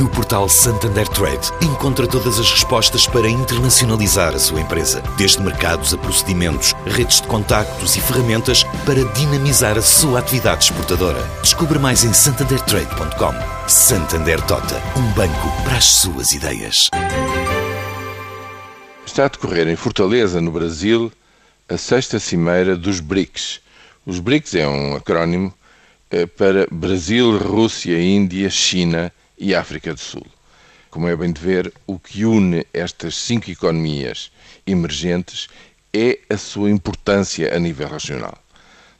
No portal Santander Trade, encontra todas as respostas para internacionalizar a sua empresa, desde mercados a procedimentos, redes de contactos e ferramentas para dinamizar a sua atividade exportadora. Descubra mais em santandertrade.com. Santander Tota, um banco para as suas ideias. Está a decorrer em Fortaleza, no Brasil, a sexta cimeira dos BRICS. Os BRICS é um acrónimo eh, para Brasil, Rússia, Índia, China e África do Sul. Como é bem de ver, o que une estas cinco economias emergentes é a sua importância a nível regional.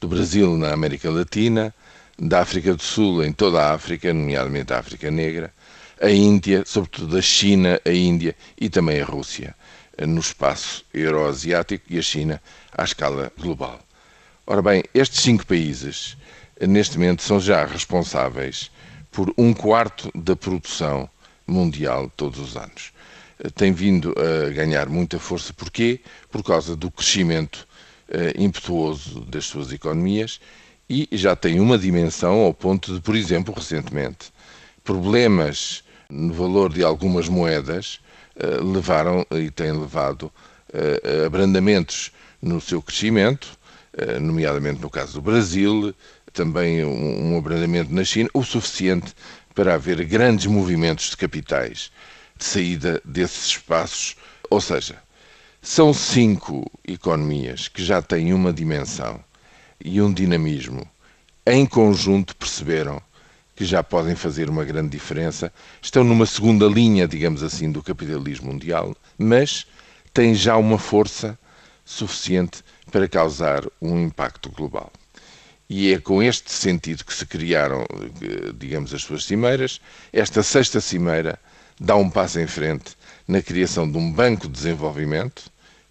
Do Brasil na América Latina, da África do Sul em toda a África, nomeadamente a África Negra, a Índia, sobretudo a China, a Índia e também a Rússia, no espaço euroasiático e a China à escala global. Ora bem, estes cinco países, neste momento, são já responsáveis por um quarto da produção mundial todos os anos. Eh, tem vindo a ganhar muita força. Porquê? Por causa do crescimento eh, impetuoso das suas economias e já tem uma dimensão ao ponto de, por exemplo, recentemente, problemas no valor de algumas moedas eh, levaram e têm levado a abrandamentos no seu crescimento, nomeadamente no caso do Brasil, também um, abrandamento na China, o suficiente para haver grandes movimentos de capitais de saída desses espaços. Ou seja, são cinco economias que já têm uma dimensão e um dinamismo. Em conjunto perceberam que já podem fazer uma grande diferença, estão numa segunda linha, digamos assim, do capitalismo mundial, mas têm já uma força suficiente para causar um impacto global. E é com este sentido que se criaram, eh, digamos, as suas cimeiras. Esta sexta cimeira dá um passo em frente na criação de um banco de desenvolvimento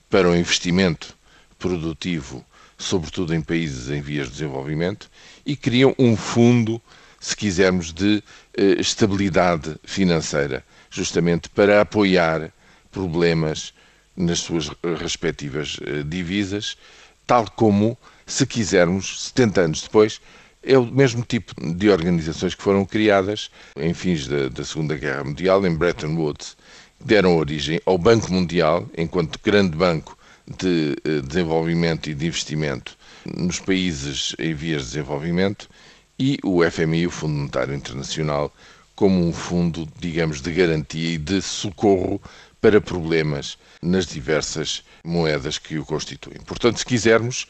para o investimento produtivo, sobretudo em países em vias de desenvolvimento, e criam um fundo, se quisermos, de eh, estabilidade financeira, justamente para apoiar problemas nas suas respectivas eh, divisas, tal como se quisermos, 70 anos depois, é o mesmo tipo de organizações que foram criadas em fins da, da Segunda Guerra Mundial, em Bretton Woods, deram origem ao Banco Mundial, enquanto grande banco de eh, desenvolvimento e de investimento nos países em vias de desenvolvimento, e o FMI, o Fundo Monetário Internacional, como um fundo, digamos, de garantia e de socorro para problemas nas diversas moedas que o constituem. Portanto, se quisermos,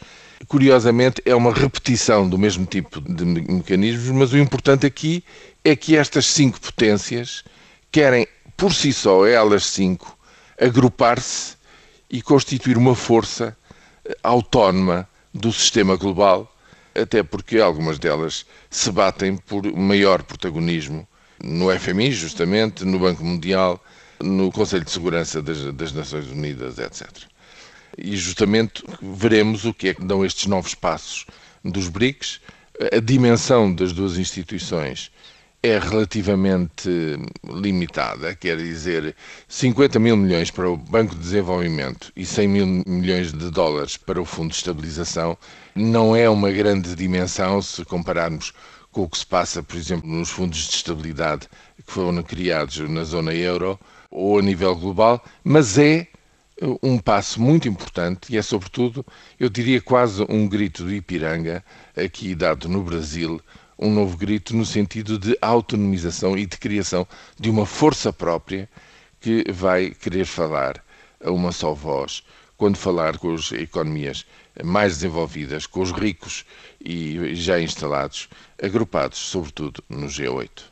curiosamente, é uma repetição do mesmo tipo de mecanismos, mas o importante aqui é que estas cinco potências querem, por si só, elas cinco, agrupar-se e constituir uma força eh, autónoma do sistema global, até porque algumas delas se batem por maior protagonismo no FMI, justamente, no Banco Mundial, no Conselho de Segurança das, das Nações Unidas, etc. E justamente veremos o que é que dão estes novos passos dos BRICS. A dimensão das duas instituições é relativamente limitada, quer dizer, 50 mil milhões para o Banco de Desenvolvimento e 100 mil milhões de dólares para o Fundo de Estabilização não é uma grande dimensão se compararmos com o que se passa, por exemplo, nos fundos de estabilidade que foram criados na zona euro ou a nível global, mas é um passo muito importante e é, sobretudo, eu diria quase um grito do Ipiranga, aqui dado no Brasil, um novo grito no sentido de autonomização e de criação de uma força própria que vai querer falar a uma só voz quando falar com as economias mais desenvolvidas, com os ricos e já instalados, agrupados, sobretudo, no G8.